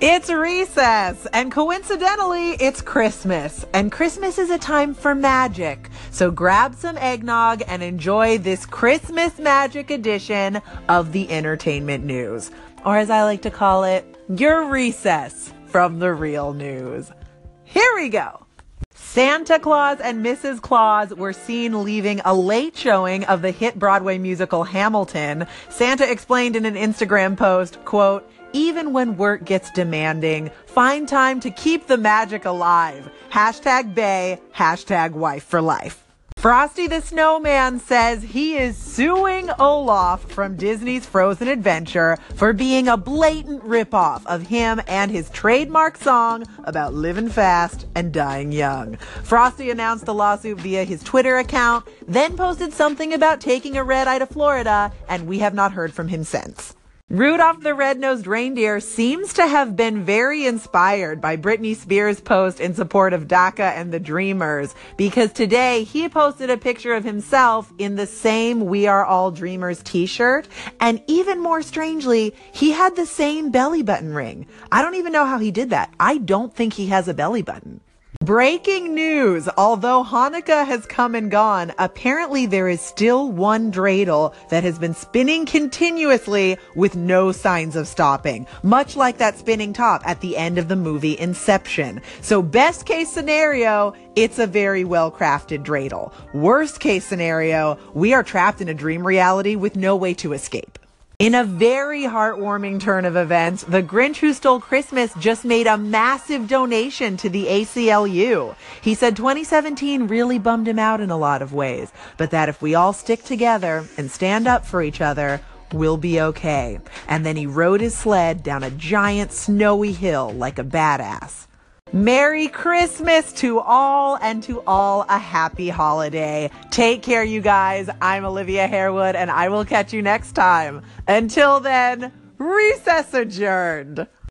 It's recess, and coincidentally, it's Christmas. And Christmas is a time for magic. So grab some eggnog and enjoy this Christmas magic edition of the entertainment news. Or as I like to call it, your recess from the real news. Here we go. Santa Claus and Mrs. Claus were seen leaving a late showing of the hit Broadway musical Hamilton. Santa explained in an Instagram post, quote, even when work gets demanding, find time to keep the magic alive. Hashtag Bae, hashtag wife for life. Frosty the Snowman says he is suing Olaf from Disney's Frozen Adventure for being a blatant ripoff of him and his trademark song about living fast and dying young. Frosty announced the lawsuit via his Twitter account, then posted something about taking a red eye to Florida, and we have not heard from him since. Rudolph the Red-Nosed Reindeer seems to have been very inspired by Britney Spears' post in support of DACA and the Dreamers because today he posted a picture of himself in the same We Are All Dreamers t-shirt and even more strangely, he had the same belly button ring. I don't even know how he did that. I don't think he has a belly button. Breaking news! Although Hanukkah has come and gone, apparently there is still one dreidel that has been spinning continuously with no signs of stopping. Much like that spinning top at the end of the movie Inception. So best case scenario, it's a very well crafted dreidel. Worst case scenario, we are trapped in a dream reality with no way to escape. In a very heartwarming turn of events, the Grinch Who Stole Christmas just made a massive donation to the ACLU. He said 2017 really bummed him out in a lot of ways, but that if we all stick together and stand up for each other, we'll be okay. And then he rode his sled down a giant snowy hill like a badass. Merry Christmas to all and to all a happy holiday. Take care, you guys. I'm Olivia Harewood and I will catch you next time. Until then, recess adjourned.